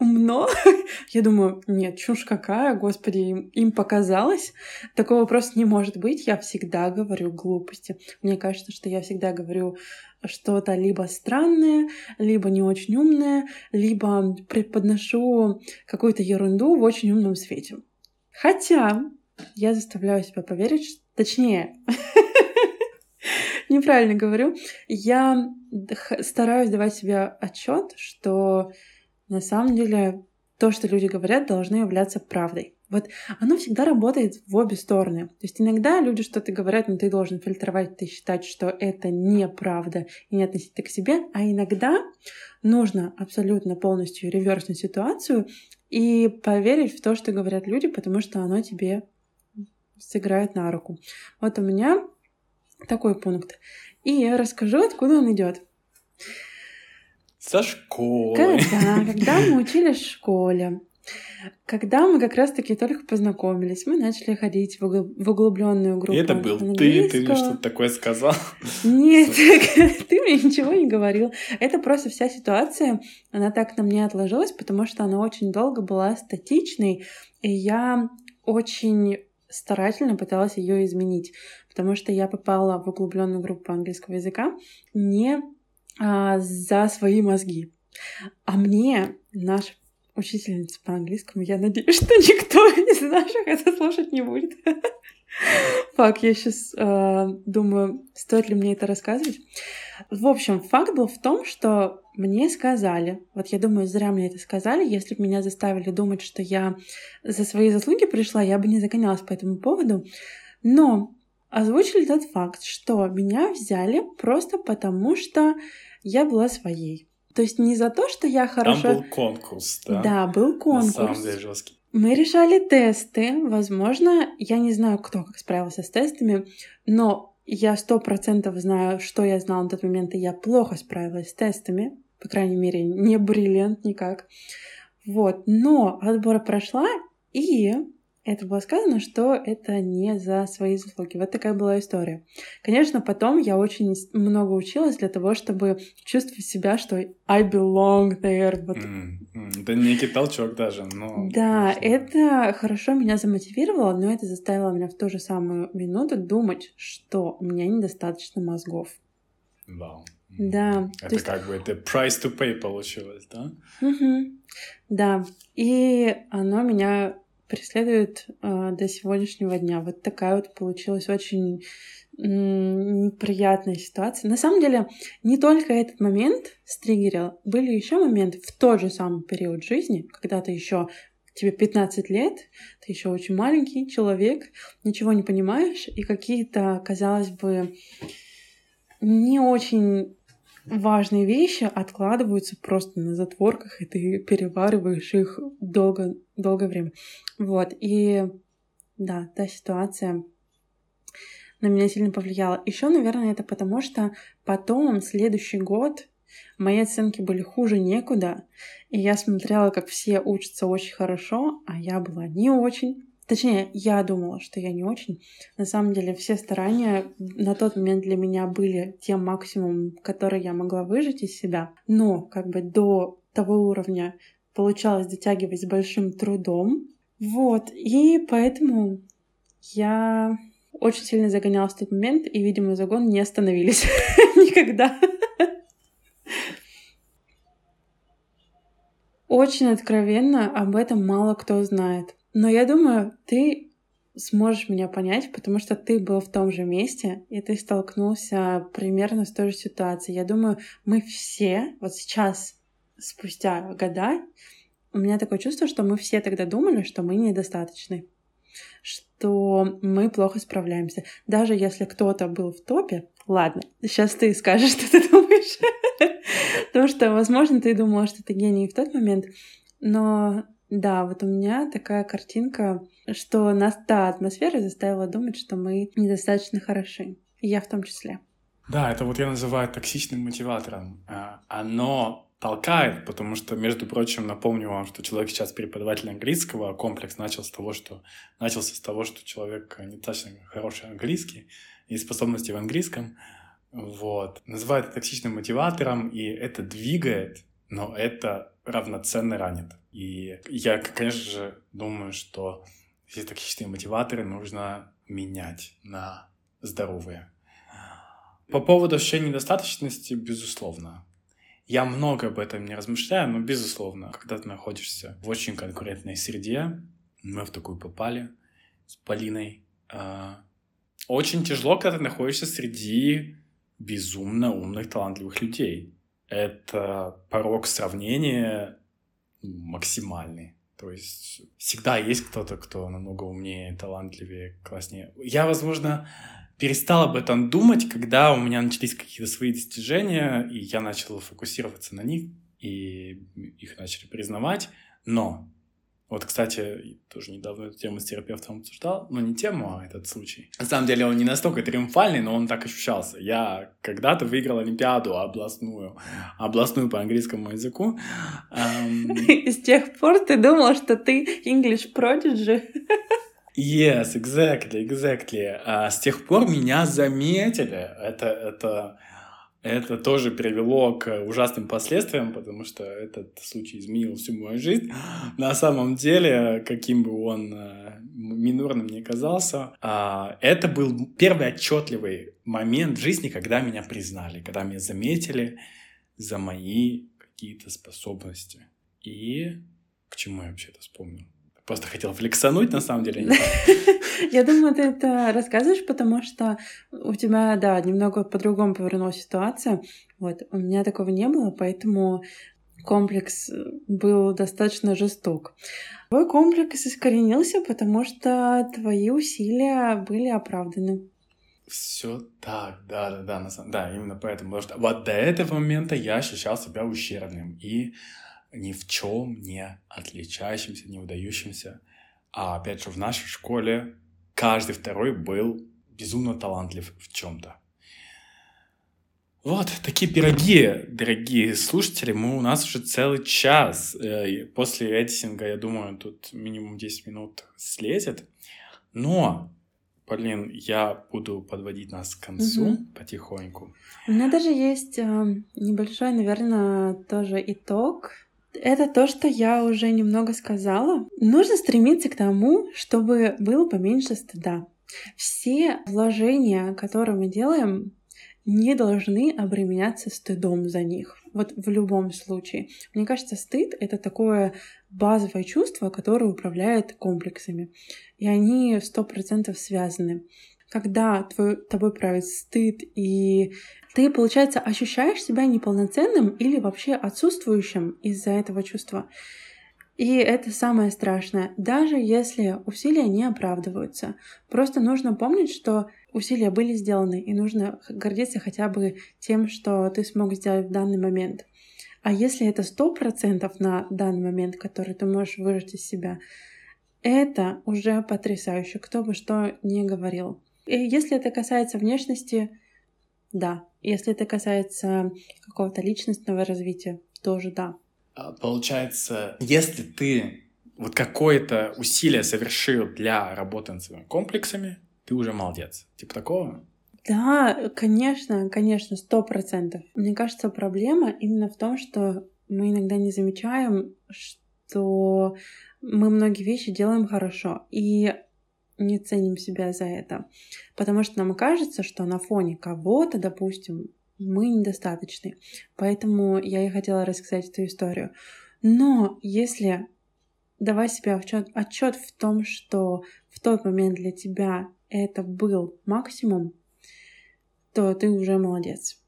умно. (laughs) Я думаю, нет, чушь какая, господи, им, им показалось. Такого просто не может быть. Я всегда говорю глупости. Мне кажется, что я всегда говорю что-то либо странное, либо не очень умное, либо преподношу какую-то ерунду в очень умном свете. Хотя я заставляю себя поверить, точнее, (laughs) неправильно говорю, я стараюсь давать себе отчет, что на самом деле то, что люди говорят, должно являться правдой. Вот оно всегда работает в обе стороны. То есть иногда люди что-то говорят, но ты должен фильтровать, ты считать, что это неправда и не относить это к себе. А иногда нужно абсолютно полностью реверснуть ситуацию и поверить в то, что говорят люди, потому что оно тебе сыграет на руку. Вот у меня такой пункт. И я расскажу, откуда он идет. Со школы. Когда, (laughs) когда мы учились в школе, когда мы как раз-таки только познакомились, мы начали ходить в, углубленную группу. И это был ты, ты мне что-то такое сказал? Нет, (laughs) ты мне ничего не говорил. Это просто вся ситуация, она так на мне отложилась, потому что она очень долго была статичной, и я очень старательно пыталась ее изменить, потому что я попала в углубленную группу английского языка не а, за свои мозги. А мне наша учительница по английскому, я надеюсь, что никто (laughs) из наших это слушать не будет. (laughs) Фак, я сейчас э, думаю, стоит ли мне это рассказывать. В общем, факт был в том, что мне сказали, вот я думаю, зря мне это сказали, если бы меня заставили думать, что я за свои заслуги пришла, я бы не загонялась по этому поводу. Но озвучили тот факт, что меня взяли просто потому, что я была своей. То есть не за то, что я хорошо... Там был конкурс, да? Да, был конкурс. На самом деле жесткий. Мы решали тесты. Возможно, я не знаю, кто как справился с тестами, но я сто процентов знаю, что я знала на тот момент, и я плохо справилась с тестами. По крайней мере, не бриллиант никак. Вот. Но отбор прошла, и это было сказано, что это не за свои заслуги. Вот такая была история. Конечно, потом я очень много училась для того, чтобы чувствовать себя, что I belong there. Вот. Mm, это некий толчок даже, но... Да, конечно. это хорошо меня замотивировало, но это заставило меня в ту же самую минуту думать, что у меня недостаточно мозгов. Вау. Да. Это есть... как бы это price to pay получилось, да? Угу. Да. И оно меня преследует э, до сегодняшнего дня. Вот такая вот получилась очень неприятная ситуация. На самом деле, не только этот момент стригерил, были еще моменты в тот же самый период жизни, когда ты еще тебе 15 лет, ты еще очень маленький человек, ничего не понимаешь, и какие-то, казалось бы, не очень важные вещи откладываются просто на затворках, и ты перевариваешь их долго, долгое время. Вот, и да, та ситуация на меня сильно повлияла. Еще, наверное, это потому, что потом, следующий год, мои оценки были хуже некуда, и я смотрела, как все учатся очень хорошо, а я была не очень. Точнее, я думала, что я не очень. На самом деле, все старания на тот момент для меня были тем максимумом, который я могла выжить из себя. Но как бы до того уровня получалось дотягивать с большим трудом. Вот, и поэтому я очень сильно загонялась в тот момент, и, видимо, загон не остановились (laughs) никогда. Очень откровенно об этом мало кто знает. Но я думаю, ты сможешь меня понять, потому что ты был в том же месте, и ты столкнулся примерно с той же ситуацией. Я думаю, мы все, вот сейчас, спустя года, у меня такое чувство, что мы все тогда думали, что мы недостаточны, что мы плохо справляемся. Даже если кто-то был в топе, ладно, сейчас ты скажешь, (laughs) что ты думаешь. Потому что, возможно, ты думала, что ты гений в тот момент, но да, вот у меня такая картинка, что нас та атмосфера заставила думать, что мы недостаточно хороши. Я в том числе. Да, это вот я называю токсичным мотиватором. А, оно толкает, потому что, между прочим, напомню вам, что человек сейчас преподаватель английского, а комплекс начал с того, что начался с того, что человек недостаточно хороший английский и способности в английском. Вот. Называют это токсичным мотиватором, и это двигает, но это равноценно ранит. И я, конечно же, думаю, что эти токсичные мотиваторы нужно менять на здоровые. По поводу ощущения недостаточности, безусловно. Я много об этом не размышляю, но, безусловно, когда ты находишься в очень конкурентной среде, мы в такую попали с Полиной, э, очень тяжело, когда ты находишься среди безумно умных, талантливых людей. Это порог сравнения максимальный. То есть всегда есть кто-то, кто намного умнее, талантливее, класснее. Я, возможно, перестал об этом думать, когда у меня начались какие-то свои достижения, и я начал фокусироваться на них, и их начали признавать. Но вот, кстати, тоже недавно эту тему с терапевтом обсуждал, но не тему, а этот случай. На самом деле он не настолько триумфальный, но он так ощущался. Я когда-то выиграл Олимпиаду областную, областную по английскому языку. (laughs) И с тех пор ты думал, что ты English Prodigy? (laughs) Yes, exactly, exactly. А с тех пор меня заметили. Это, это это тоже привело к ужасным последствиям, потому что этот случай изменил всю мою жизнь. На самом деле, каким бы он э, минорным не казался, а, это был первый отчетливый момент в жизни, когда меня признали, когда меня заметили за мои какие-то способности. И к чему я вообще это вспомнил? Просто хотел флексануть, на самом деле. (laughs) Я думаю, ты это рассказываешь, потому что у тебя, да, немного по-другому повернулась ситуация. Вот, у меня такого не было, поэтому комплекс был достаточно жесток. Твой комплекс искоренился, потому что твои усилия были оправданы. Все так, да, да, да, да, именно поэтому. Потому что вот до этого момента я ощущал себя ущербным и ни в чем не отличающимся, не выдающимся. А опять же, в нашей школе каждый второй был безумно талантлив в чем-то. Вот такие пироги, дорогие слушатели. Мы у нас уже целый час. Э, после эдитинга, я думаю, тут минимум 10 минут слезет. Но, блин, я буду подводить нас к концу угу. потихоньку. У меня даже есть э, небольшой, наверное, тоже итог это то, что я уже немного сказала. Нужно стремиться к тому, чтобы было поменьше стыда. Все вложения, которые мы делаем, не должны обременяться стыдом за них. Вот в любом случае. Мне кажется, стыд — это такое базовое чувство, которое управляет комплексами. И они сто процентов связаны. когда твой, тобой правит стыд, и ты, получается, ощущаешь себя неполноценным или вообще отсутствующим из-за этого чувства. И это самое страшное. Даже если усилия не оправдываются, просто нужно помнить, что усилия были сделаны, и нужно гордиться хотя бы тем, что ты смог сделать в данный момент. А если это сто процентов на данный момент, который ты можешь выжать из себя, это уже потрясающе, кто бы что ни говорил. И если это касается внешности, да. Если это касается какого-то личностного развития, тоже да. А, получается, если ты вот какое-то усилие совершил для работы над своими комплексами, ты уже молодец. Типа такого? Да, конечно, конечно, сто процентов. Мне кажется, проблема именно в том, что мы иногда не замечаем, что мы многие вещи делаем хорошо и не ценим себя за это. Потому что нам кажется, что на фоне кого-то, допустим, мы недостаточны. Поэтому я и хотела рассказать эту историю. Но если давай себе отчет, отчет в том, что в тот момент для тебя это был максимум, то ты уже молодец.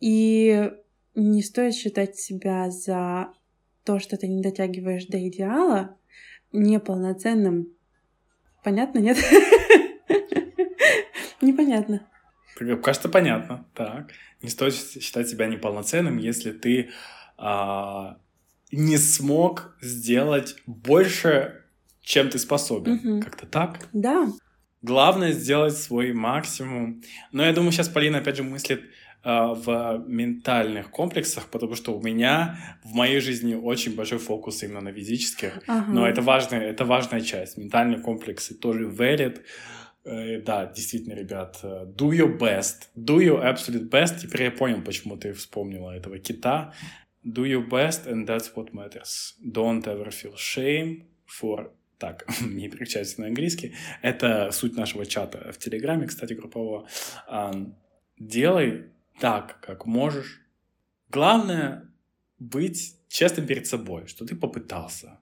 И не стоит считать себя за то, что ты не дотягиваешь до идеала, неполноценным. Понятно, нет? (laughs) Непонятно. Кажется, понятно. Так. Не стоит считать себя неполноценным, если ты а, не смог сделать больше, чем ты способен. Угу. Как-то так? Да. Главное сделать свой максимум. Но я думаю, сейчас Полина опять же мыслит в ментальных комплексах, потому что у меня в моей жизни очень большой фокус именно на физических. Ага. Но это важная, это важная часть. Ментальные комплексы тоже верят. Э, да, действительно, ребят, э, do your best, do your absolute best. Теперь я понял, почему ты вспомнила этого кита. Do your best, and that's what matters. Don't ever feel shame for так, (laughs) не переключайтесь на английский. Это суть нашего чата в Телеграме, кстати, группового. Делай так, как можешь. Главное быть честным перед собой, что ты попытался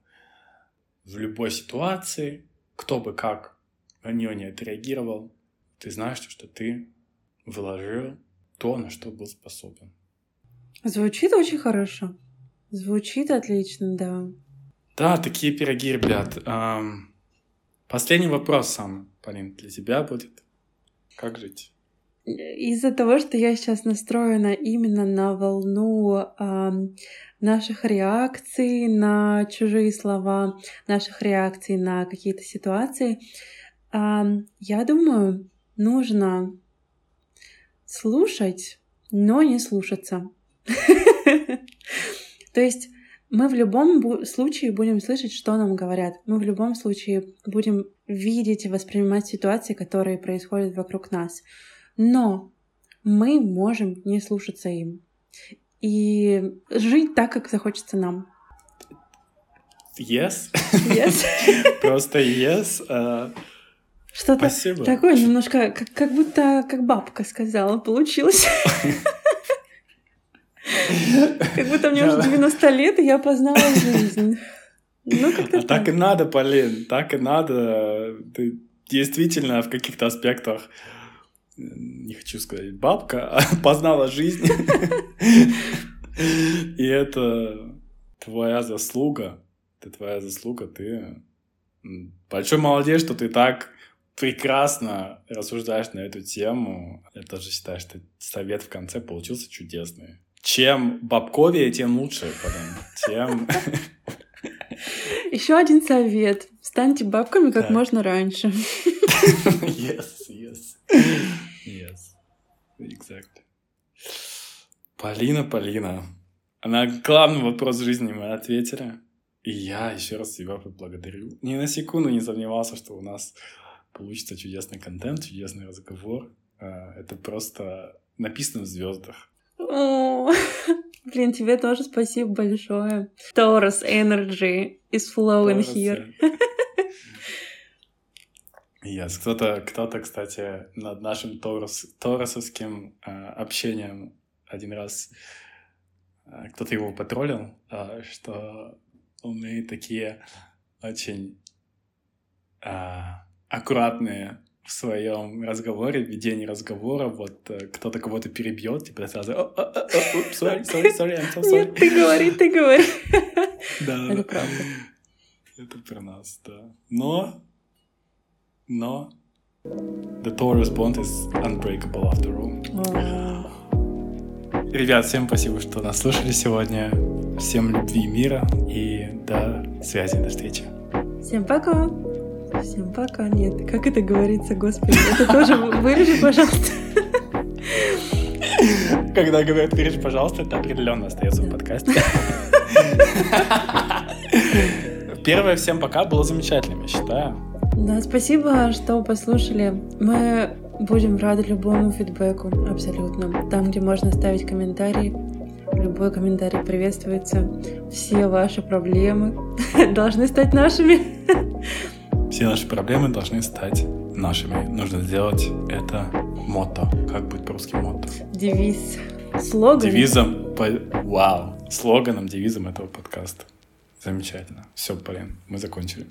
в любой ситуации, кто бы как на нее не отреагировал, ты знаешь, что ты вложил то, на что был способен. Звучит очень хорошо. Звучит отлично, да. Да, такие пироги, ребят. Последний вопрос сам, Полин, для тебя будет. Как жить? Из-за того, что я сейчас настроена именно на волну э, наших реакций на чужие слова, наших реакций на какие-то ситуации, э, я думаю, нужно слушать, но не слушаться. (laughs) То есть мы в любом случае будем слышать, что нам говорят. Мы в любом случае будем видеть и воспринимать ситуации, которые происходят вокруг нас но мы можем не слушаться им и жить так, как захочется нам. Yes. Yes. (laughs) Просто yes. Uh, Что-то спасибо. такое немножко, как, как будто, как бабка сказала, получилось. (laughs) Как будто мне уже 90 лет, и я познала жизнь. Ну, как-то а так и надо, Полин, так и надо. Ты действительно в каких-то аспектах не хочу сказать бабка, (laughs) а познала жизнь. (laughs) И это твоя заслуга. Это твоя заслуга. Ты большой молодец, что ты так прекрасно рассуждаешь на эту тему. Я тоже считаю, что совет в конце получился чудесный. Чем бабковее, тем лучше, потом. Тем... (laughs) Еще один совет. Станьте бабками как так. можно раньше. Yes, yes. Yes. Exactly. Полина, Полина. На главный вопрос жизни мы ответили. И я еще раз тебя поблагодарю. Ни на секунду не сомневался, что у нас получится чудесный контент, чудесный разговор. А, это просто написано в звездах. (laughs) Блин, тебе тоже спасибо большое. Taurus Energy is flowing here. Yes. Кто-то, кто-то, кстати, над нашим торос, торосовским э, общением один раз э, кто-то его потроллил, э, что мы такие очень э, аккуратные в своем разговоре, в ведении разговора, вот э, кто-то кого-то перебьет, типа сразу sorry, (laughs) sorry, sorry, I'm so sorry. Нет, ты говори, ты говори. (laughs) Да. Это правда. Это про нас, да. Но, но, the Taurus bond is unbreakable after all. Ребят, всем спасибо, что нас слушали сегодня. Всем любви и мира. И до связи, до встречи. Всем пока. Всем пока. Нет, как это говорится, господи. Это тоже вырежи, пожалуйста. Когда говорят «вырежи, пожалуйста», это определенно остается в подкасте. (laughs) Первое «всем пока» было замечательным, я считаю. Да, спасибо, что послушали. Мы будем рады любому фидбэку, абсолютно. Там, где можно ставить комментарии, любой комментарий приветствуется. Все ваши проблемы (laughs) должны стать нашими. Все наши проблемы должны стать нашими. Нужно сделать это мото. Как будет по-русски мото? Девиз. Слоган. Девизом. По... Вау. Слоганом, девизом этого подкаста. Замечательно. Все, блин, мы закончили.